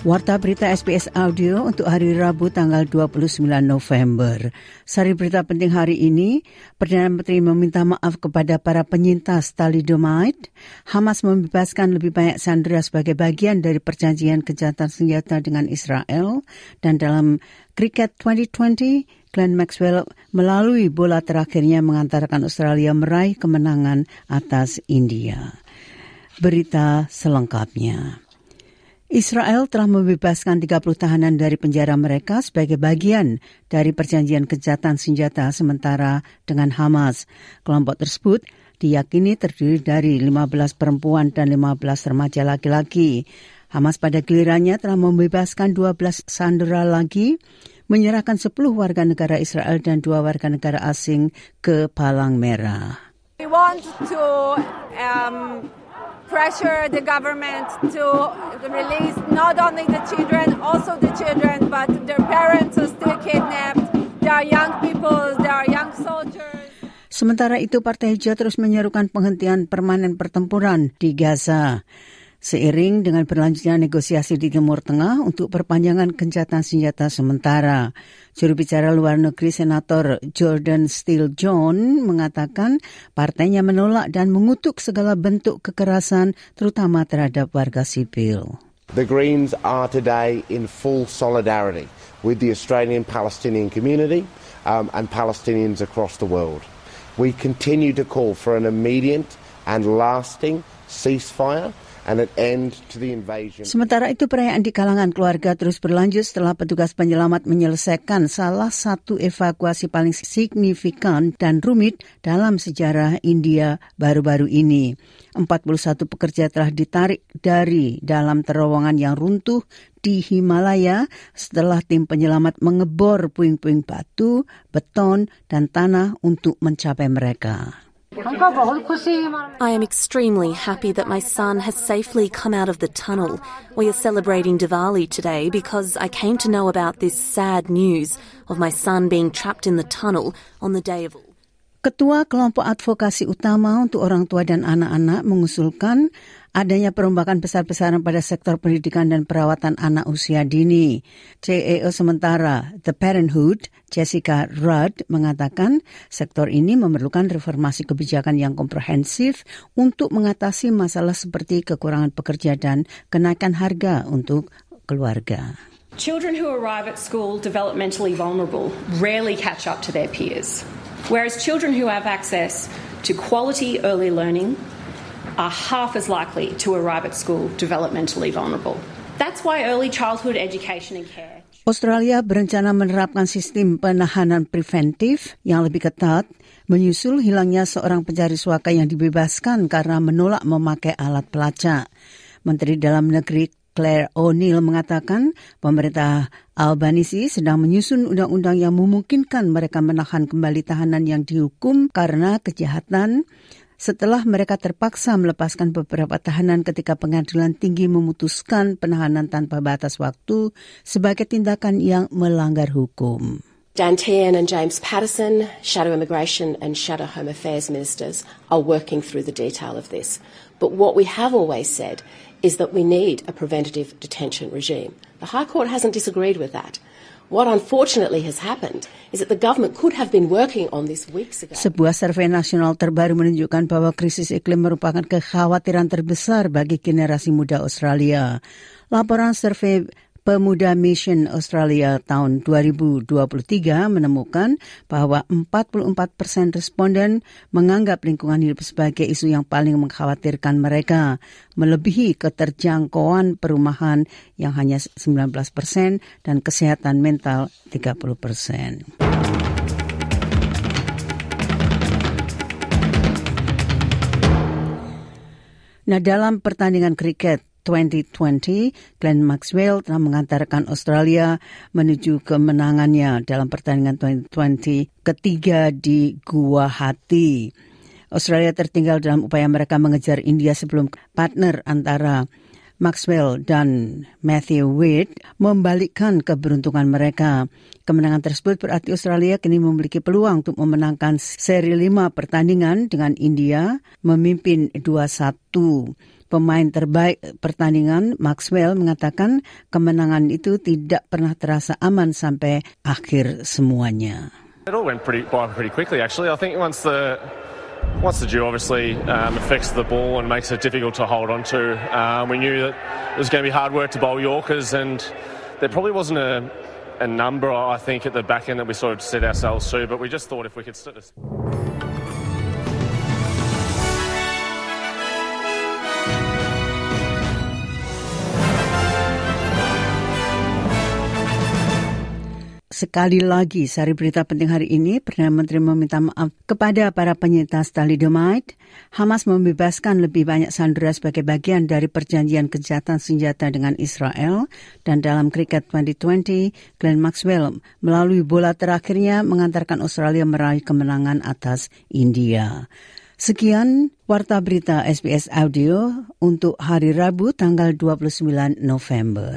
Warta berita SBS Audio untuk hari Rabu tanggal 29 November. Sari berita penting hari ini, Perdana Menteri meminta maaf kepada para penyintas thalidomide. Hamas membebaskan lebih banyak sandera sebagai bagian dari perjanjian kejahatan senjata dengan Israel. Dan dalam Cricket 2020, Glenn Maxwell melalui bola terakhirnya mengantarkan Australia meraih kemenangan atas India. Berita selengkapnya. Israel telah membebaskan 30 tahanan dari penjara mereka sebagai bagian dari perjanjian kejahatan senjata sementara dengan Hamas. Kelompok tersebut diyakini terdiri dari 15 perempuan dan 15 remaja laki-laki. Hamas pada gilirannya telah membebaskan 12 sandera lagi, menyerahkan 10 warga negara Israel dan dua warga negara asing ke Palang Merah. We want to um, pressure the government to release not only the children, also the children, but their parents are still kidnapped. There are young people, there are young soldiers. Sementara itu, Partai Hijau terus menyerukan penghentian permanen pertempuran di Gaza. Seiring dengan berlanjutnya negosiasi di Timur Tengah untuk perpanjangan gencatan senjata sementara. Juru bicara luar negeri Senator Jordan Steele John mengatakan partainya menolak dan mengutuk segala bentuk kekerasan terutama terhadap warga sipil. The Greens are today in full solidarity with the Australian Palestinian community um, and Palestinians across the world. We continue to call for an immediate and lasting ceasefire Sementara itu perayaan di kalangan keluarga terus berlanjut setelah petugas penyelamat menyelesaikan salah satu evakuasi paling signifikan dan rumit dalam sejarah India baru-baru ini. 41 pekerja telah ditarik dari dalam terowongan yang runtuh di Himalaya setelah tim penyelamat mengebor puing-puing batu, beton, dan tanah untuk mencapai mereka. I am extremely happy that my son has safely come out of the tunnel. We are celebrating Diwali today because I came to know about this sad news of my son being trapped in the tunnel on the day of Ketua kelompok advokasi utama untuk orang tua dan anak-anak mengusulkan adanya perombakan besar-besaran pada sektor pendidikan dan perawatan anak usia dini. CEO sementara The Parenthood, Jessica Rudd, mengatakan sektor ini memerlukan reformasi kebijakan yang komprehensif untuk mengatasi masalah seperti kekurangan pekerja dan kenaikan harga untuk keluarga. Children who arrive at school developmentally vulnerable rarely catch up to their peers. Whereas children who have access to quality early learning are half as likely to arrive at school developmentally vulnerable. That's why early childhood education and care. Australia berencana menerapkan sistem penahanan preventif yang lebih ketat menyusul hilangnya seorang pencari suaka yang dibebaskan karena menolak memakai alat pelacak. Menteri Dalam Negeri Claire O'Neill mengatakan pemerintah Albanisi sedang menyusun undang-undang yang memungkinkan mereka menahan kembali tahanan yang dihukum karena kejahatan setelah mereka terpaksa melepaskan beberapa tahanan ketika pengadilan tinggi memutuskan penahanan tanpa batas waktu sebagai tindakan yang melanggar hukum. Dan Tehan and James Patterson, Shadow Immigration and Shadow Home Affairs Ministers, are working through the detail of this. But what we have always said is that we need a preventative detention regime. The High Court hasn't disagreed with that. Sebuah survei nasional terbaru menunjukkan bahwa krisis iklim merupakan kekhawatiran terbesar bagi generasi muda Australia. Laporan survei Pemuda Mission Australia tahun 2023 menemukan bahwa 44 persen responden menganggap lingkungan hidup sebagai isu yang paling mengkhawatirkan mereka, melebihi keterjangkauan perumahan yang hanya 19 persen dan kesehatan mental 30 persen. Nah, dalam pertandingan kriket 2020, Glenn Maxwell telah mengantarkan Australia menuju kemenangannya dalam pertandingan 2020 ketiga di Guwahati. Australia tertinggal dalam upaya mereka mengejar India sebelum partner antara Maxwell dan Matthew Wade membalikkan keberuntungan mereka. Kemenangan tersebut berarti Australia kini memiliki peluang untuk memenangkan seri lima pertandingan dengan India memimpin 2-1. Pemain terbaik pertandingan Maxwell mengatakan kemenangan itu tidak pernah terasa aman sampai akhir semuanya. It all went pretty, by pretty quickly actually. I think once the once the dew obviously um, affects the ball and makes it difficult to hold on to, um, we knew that it was going to be hard work to bowl Yorkers, and there probably wasn't a, a number, I think, at the back end that we sort of set ourselves to, but we just thought if we could. Sekali lagi, sari berita penting hari ini, Perdana Menteri meminta maaf kepada para penyintas thalidomide. Hamas membebaskan lebih banyak sandera sebagai bagian dari perjanjian kejahatan senjata dengan Israel. Dan dalam kriket 2020, Glenn Maxwell melalui bola terakhirnya mengantarkan Australia meraih kemenangan atas India. Sekian Warta Berita SBS Audio untuk hari Rabu tanggal 29 November.